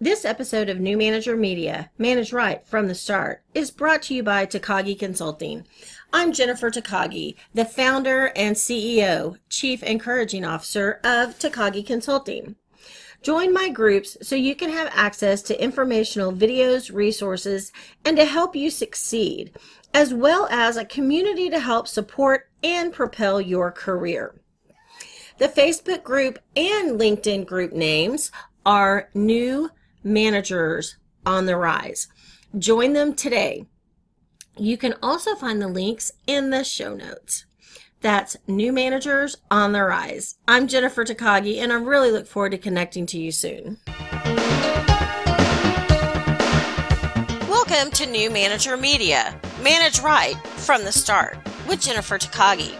This episode of New Manager Media, Manage Right from the Start, is brought to you by Takagi Consulting. I'm Jennifer Takagi, the founder and CEO, Chief Encouraging Officer of Takagi Consulting. Join my groups so you can have access to informational videos, resources, and to help you succeed, as well as a community to help support and propel your career. The Facebook group and LinkedIn group names are New Managers on the Rise. Join them today. You can also find the links in the show notes. That's New Managers on the Rise. I'm Jennifer Takagi, and I really look forward to connecting to you soon. Welcome to New Manager Media. Manage right from the start with Jennifer Takagi.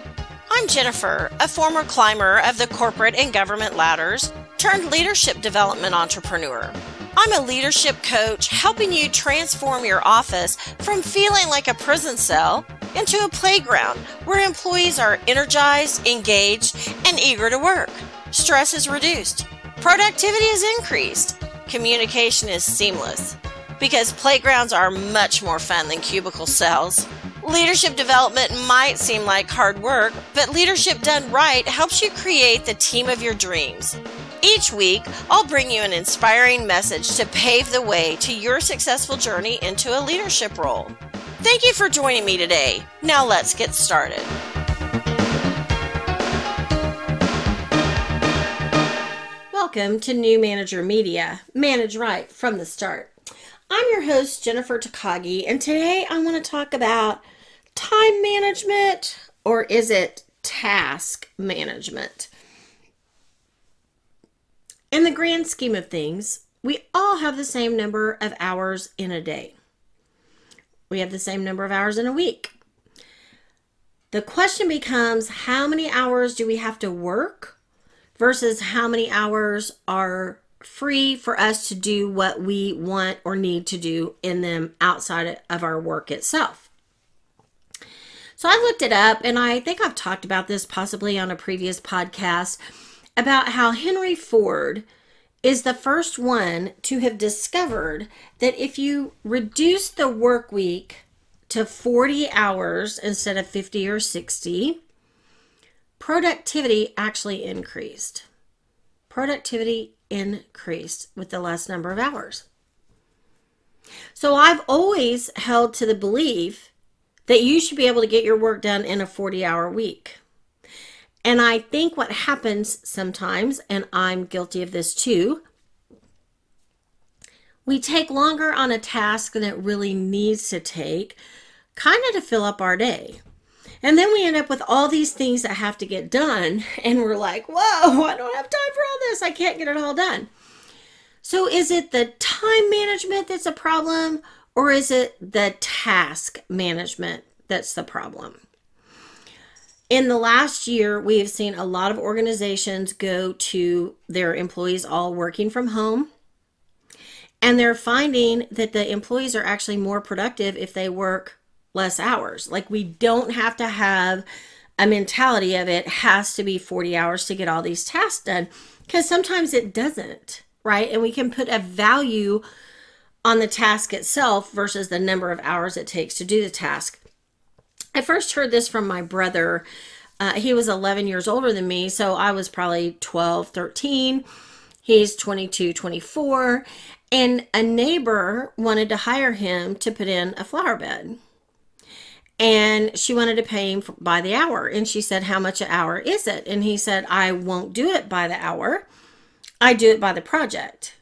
I'm Jennifer, a former climber of the corporate and government ladders turned leadership development entrepreneur. I'm a leadership coach helping you transform your office from feeling like a prison cell into a playground where employees are energized, engaged, and eager to work. Stress is reduced, productivity is increased, communication is seamless because playgrounds are much more fun than cubicle cells. Leadership development might seem like hard work, but leadership done right helps you create the team of your dreams. Each week, I'll bring you an inspiring message to pave the way to your successful journey into a leadership role. Thank you for joining me today. Now let's get started. Welcome to New Manager Media. Manage right from the start. I'm your host, Jennifer Takagi, and today I want to talk about time management or is it task management? In the grand scheme of things, we all have the same number of hours in a day. We have the same number of hours in a week. The question becomes how many hours do we have to work versus how many hours are free for us to do what we want or need to do in them outside of our work itself. So I looked it up and I think I've talked about this possibly on a previous podcast about how Henry Ford is the first one to have discovered that if you reduce the work week to 40 hours instead of 50 or 60, productivity actually increased. Productivity increased with the less number of hours. So I've always held to the belief that you should be able to get your work done in a 40 hour week. And I think what happens sometimes, and I'm guilty of this too, we take longer on a task than it really needs to take, kind of to fill up our day. And then we end up with all these things that have to get done, and we're like, whoa, I don't have time for all this. I can't get it all done. So, is it the time management that's a problem, or is it the task management that's the problem? In the last year, we have seen a lot of organizations go to their employees all working from home. And they're finding that the employees are actually more productive if they work less hours. Like we don't have to have a mentality of it has to be 40 hours to get all these tasks done because sometimes it doesn't, right? And we can put a value on the task itself versus the number of hours it takes to do the task. I first heard this from my brother. Uh, he was 11 years older than me, so I was probably 12, 13. He's 22, 24. And a neighbor wanted to hire him to put in a flower bed and she wanted to pay him by the hour and she said how much an hour is it and he said i won't do it by the hour i do it by the project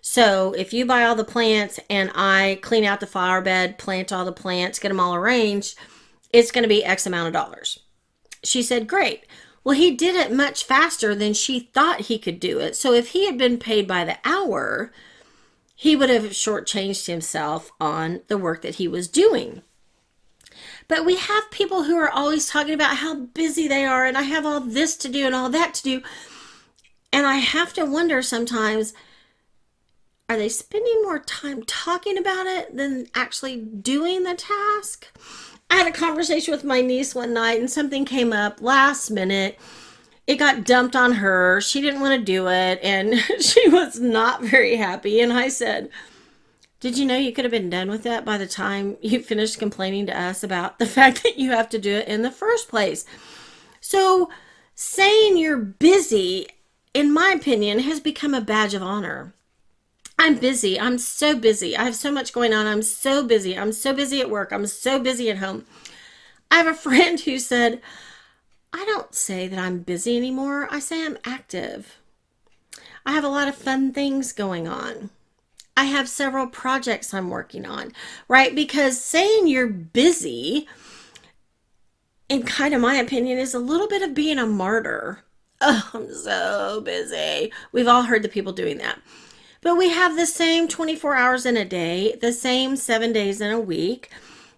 so if you buy all the plants and i clean out the flower bed plant all the plants get them all arranged it's going to be x amount of dollars she said great well he did it much faster than she thought he could do it so if he had been paid by the hour he would have shortchanged himself on the work that he was doing but we have people who are always talking about how busy they are and I have all this to do and all that to do. And I have to wonder sometimes are they spending more time talking about it than actually doing the task? I had a conversation with my niece one night and something came up last minute it got dumped on her. She didn't want to do it and she was not very happy. And I said, Did you know you could have been done with that by the time you finished complaining to us about the fact that you have to do it in the first place? So, saying you're busy, in my opinion, has become a badge of honor. I'm busy. I'm so busy. I have so much going on. I'm so busy. I'm so busy at work. I'm so busy at home. I have a friend who said, I don't say that I'm busy anymore. I say I'm active. I have a lot of fun things going on. I have several projects I'm working on, right? Because saying you're busy, in kind of my opinion, is a little bit of being a martyr. Oh, I'm so busy. We've all heard the people doing that. But we have the same 24 hours in a day, the same seven days in a week.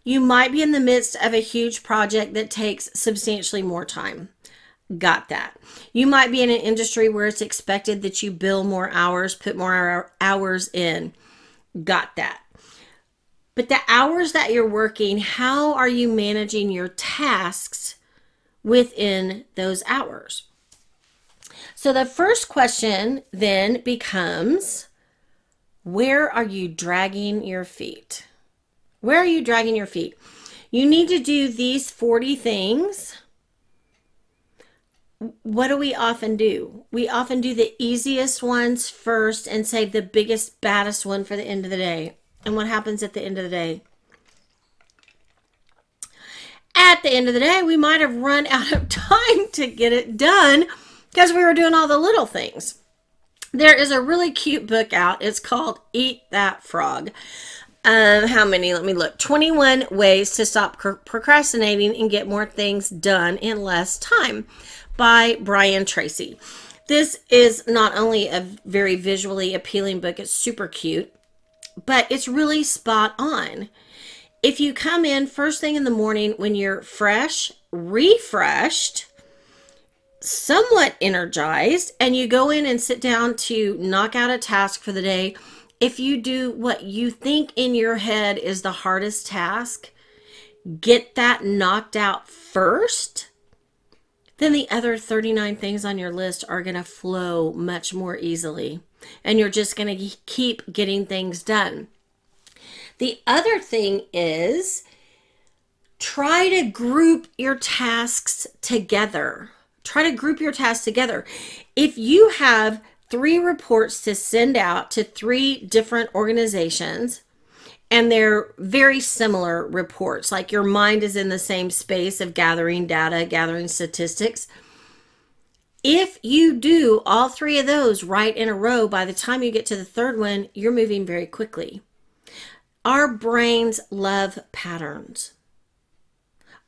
You might be in the midst of a huge project that takes substantially more time. Got that. You might be in an industry where it's expected that you bill more hours, put more hours in. Got that. But the hours that you're working, how are you managing your tasks within those hours? So the first question then becomes where are you dragging your feet? Where are you dragging your feet? You need to do these 40 things. What do we often do? We often do the easiest ones first and save the biggest, baddest one for the end of the day. And what happens at the end of the day? At the end of the day, we might have run out of time to get it done because we were doing all the little things. There is a really cute book out. It's called Eat That Frog. Um, how many? Let me look. 21 ways to stop procrastinating and get more things done in less time by Brian Tracy. This is not only a very visually appealing book, it's super cute, but it's really spot on. If you come in first thing in the morning when you're fresh, refreshed, somewhat energized, and you go in and sit down to knock out a task for the day, if you do what you think in your head is the hardest task, get that knocked out first, then the other 39 things on your list are going to flow much more easily. And you're just going to keep getting things done. The other thing is try to group your tasks together. Try to group your tasks together. If you have three reports to send out to three different organizations and they're very similar reports like your mind is in the same space of gathering data gathering statistics if you do all three of those right in a row by the time you get to the third one you're moving very quickly our brains love patterns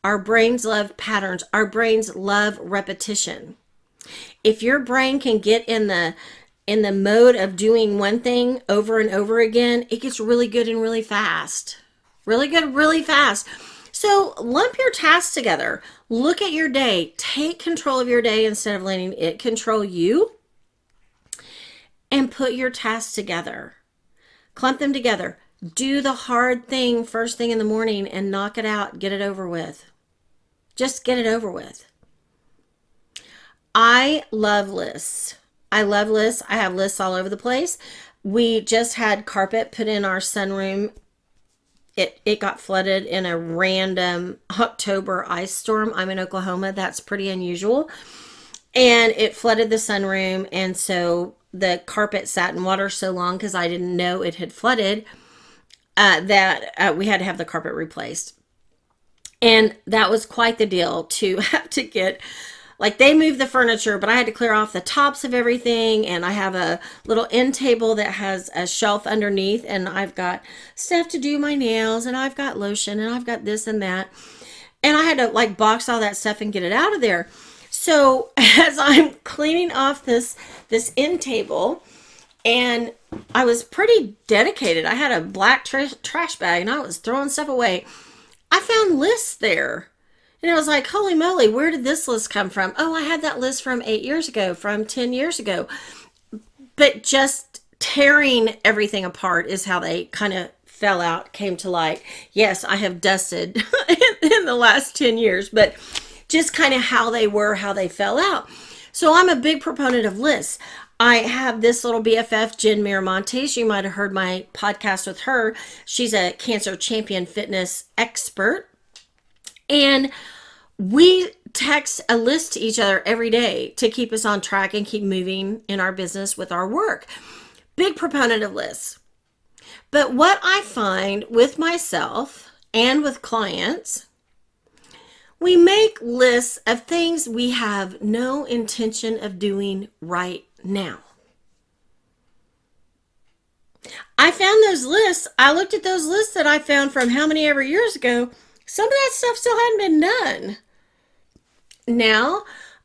our brains love patterns our brains love repetition if your brain can get in the in the mode of doing one thing over and over again, it gets really good and really fast. Really good, really fast. So lump your tasks together. Look at your day. Take control of your day instead of letting it control you. And put your tasks together. Clump them together. Do the hard thing first thing in the morning and knock it out. Get it over with. Just get it over with. I love lists. I love lists. I have lists all over the place. We just had carpet put in our sunroom. It it got flooded in a random October ice storm. I'm in Oklahoma. That's pretty unusual. And it flooded the sunroom and so the carpet sat in water so long because I didn't know it had flooded uh, that uh, we had to have the carpet replaced. And that was quite the deal to have to get like they moved the furniture, but I had to clear off the tops of everything. And I have a little end table that has a shelf underneath, and I've got stuff to do my nails, and I've got lotion, and I've got this and that. And I had to like box all that stuff and get it out of there. So as I'm cleaning off this this end table, and I was pretty dedicated. I had a black tra- trash bag and I was throwing stuff away. I found lists there and I was like, holy moly, where did this list come from? Oh, I had that list from eight years ago, from 10 years ago. But just tearing everything apart is how they kind of fell out, came to light. Yes, I have dusted in the last 10 years, but just kind of how they were, how they fell out. So I'm a big proponent of lists. I have this little BFF, Jen Miramontes. You might have heard my podcast with her. She's a cancer champion fitness expert. And we text a list to each other every day to keep us on track and keep moving in our business with our work. Big proponent of lists. But what I find with myself and with clients, we make lists of things we have no intention of doing right now. I found those lists. I looked at those lists that I found from how many ever years ago. Some of that stuff still hadn't been done. Now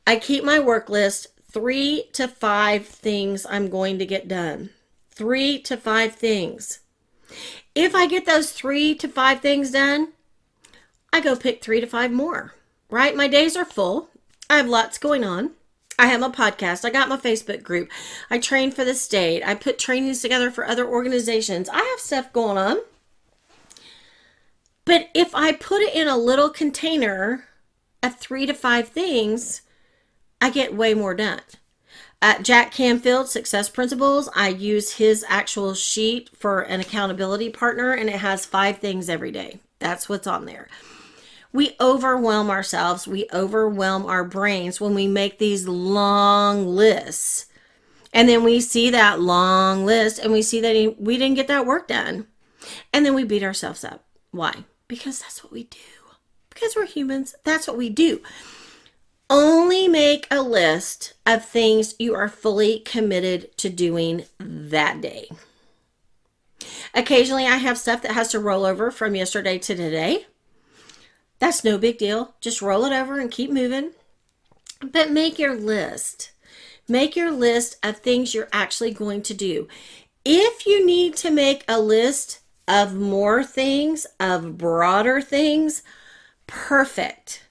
I keep my work list three to five things I'm going to get done. Three to five things. If I get those three to five things done, I go pick three to five more, right? My days are full. I have lots going on. I have my podcast. I got my Facebook group. I train for the state. I put trainings together for other organizations. I have stuff going on. But if I put it in a little container of three to five things, I get way more done. At Jack Canfield Success Principles, I use his actual sheet for an accountability partner, and it has five things every day. That's what's on there we overwhelm ourselves, we overwhelm our brains when we make these long lists. And then we see that long list and we see that we didn't get that work done. And then we beat ourselves up. Why? Because that's what we do. Because we're humans, that's what we do. Only make a list of things you are fully committed to doing that day. Occasionally, I have stuff that has to roll over from yesterday to today. That's no big deal. Just roll it over and keep moving. But make your list. Make your list of things you're actually going to do. If you need to make a list of more things, of broader things, perfect.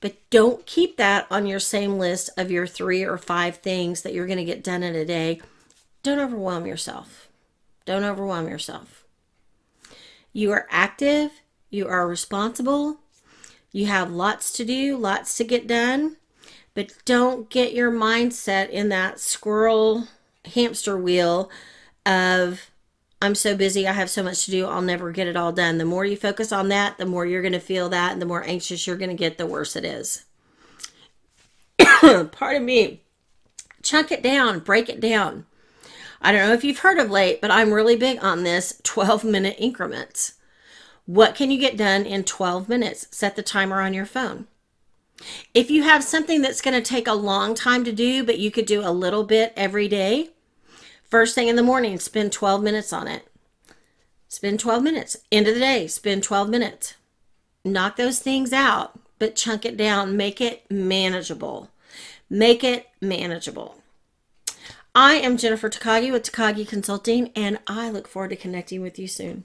But don't keep that on your same list of your three or five things that you're going to get done in a day. Don't overwhelm yourself. Don't overwhelm yourself. You are active, you are responsible, you have lots to do, lots to get done, but don't get your mindset in that squirrel hamster wheel of I'm so busy, I have so much to do, I'll never get it all done. The more you focus on that, the more you're going to feel that, and the more anxious you're going to get, the worse it is. Pardon me. Chunk it down, break it down. I don't know if you've heard of late, but I'm really big on this 12 minute increments. What can you get done in 12 minutes? Set the timer on your phone. If you have something that's going to take a long time to do, but you could do a little bit every day, first thing in the morning, spend 12 minutes on it. Spend 12 minutes. End of the day, spend 12 minutes. Knock those things out, but chunk it down. Make it manageable. Make it manageable. I am Jennifer Takagi with Takagi Consulting, and I look forward to connecting with you soon.